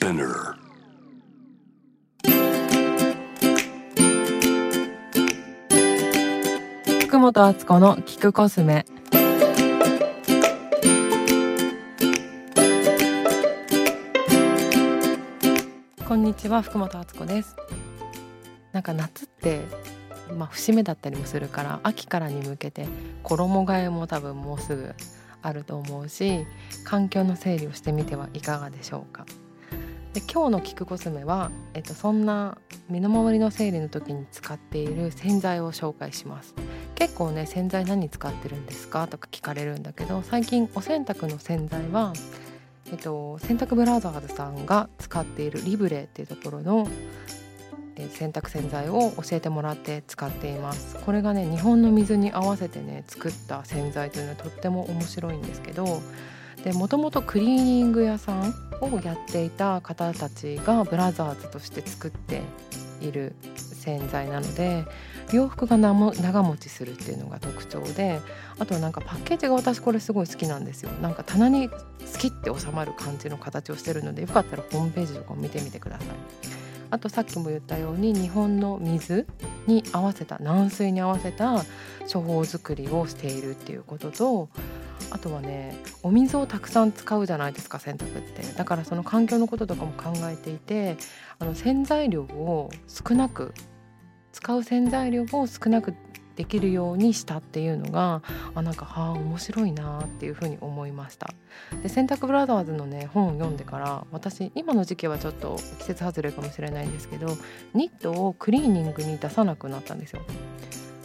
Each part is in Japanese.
Spinner. 福本敦子の聞くコスメこんにちは福本敦子ですなんか夏ってまあ節目だったりもするから秋からに向けて衣替えも多分もうすぐあると思うし環境の整理をしてみてはいかがでしょうか？で今日の聞くコスメは、えっと、そんな身の回りの整理の時に使っている洗剤を紹介します。結構ね洗剤何使ってるんですかとか聞かれるんだけど最近お洗濯の洗剤は、えっと、洗濯ブラザーズさんが使っているリブレっていうところのえ洗濯洗剤を教えてもらって使っています。これがね日本の水に合わせてね作った洗剤というのはとっても面白いんですけどでもともとクリーニング屋さんをやっていた方たちがブラザーズとして作っている洗剤なので洋服が長持ちするっていうのが特徴であとなんかパッケージが私これすごい好きなんですよ。なんか棚に好きって収まる感じの形をしてるのでよかったらホームページとかも見てみてください。あとさっきも言ったように日本の水に合わせた軟水に合わせた処方作りをしているっていうこととあとはねお水をたくさん使うじゃないですか洗濯って。だからその環境のこととかも考えていてあの洗剤量を少なく使う洗剤量を少なくできるようにしたっていうのがあなんかはあ面白いなっていうふうに思いました。で洗濯ブラザーズのね本を読んでから私今の時期はちょっと季節外れかもしれないんですけどニットをクリーニングに出さなくなったんですよ。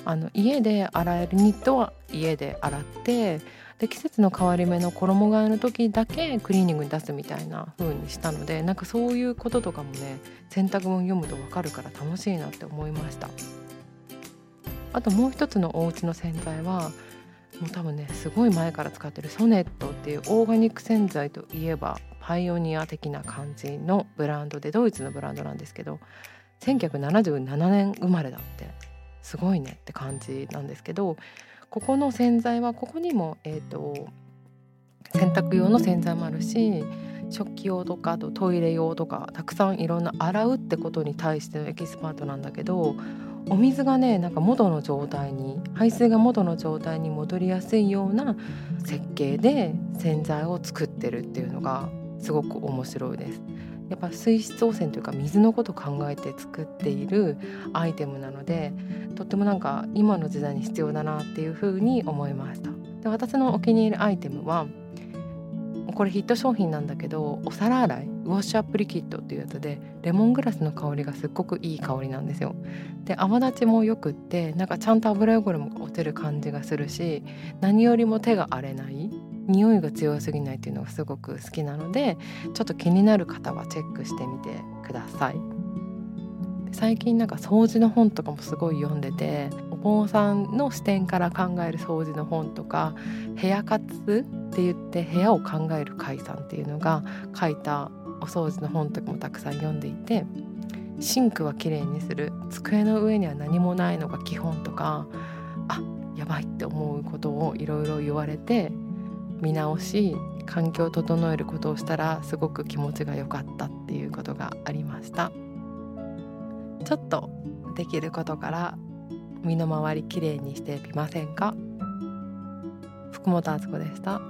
あの家で洗えるニットは家で洗ってで季節の変わり目の衣替えの時だけクリーニングに出すみたいな風にしたのでなんかそういうこととかもね洗濯本読むと分かるから楽しいなって思いました。あともう一つのお家の洗剤はもう多分ねすごい前から使ってるソネットっていうオーガニック洗剤といえばパイオニア的な感じのブランドでドイツのブランドなんですけど1977年生まれだってすごいねって感じなんですけどここの洗剤はここにも、えーと、洗濯用の洗剤もあるし食器用とかあとトイレ用とかたくさんいろんな洗うってことに対してのエキスパートなんだけどお水がねなんか元の状態に排水が元の状態に戻りやすいような設計で洗剤を作ってるっていうのがすごく面白いです。やっぱ水質汚染というか水のこと考えて作っているアイテムなのでとってもなんか今の時代に必要だなっていうふうに思いました。で私のお気に入りアイテムはこれヒット商品なんだけどお皿洗いウォッシュアップリキッドっていうやつでレモングラスの香りがすっごくいい香りなんですよ。で泡立ちもよくってなんかちゃんと油汚れも落ちる感じがするし何よりも手が荒れない。匂いが強すぎないっていうのがすごく好きなのでちょっと気になる方はチェックしてみてください。最近なんか掃除の本とかもすごい読んでてお坊さんの視点から考える掃除の本とか部屋活って言って部屋を考える解散っていうのが書いたお掃除の本とかもたくさん読んでいてシンクはきれいにする。机の上には何もないのが基本とかあやばいって思うことをいろいろ言われて見直し環境を整えることをしたらすごく気持ちが良かったっていうことがありました。ちょっとできることから身の回りきれいにしてみませんか？福本敦子でした。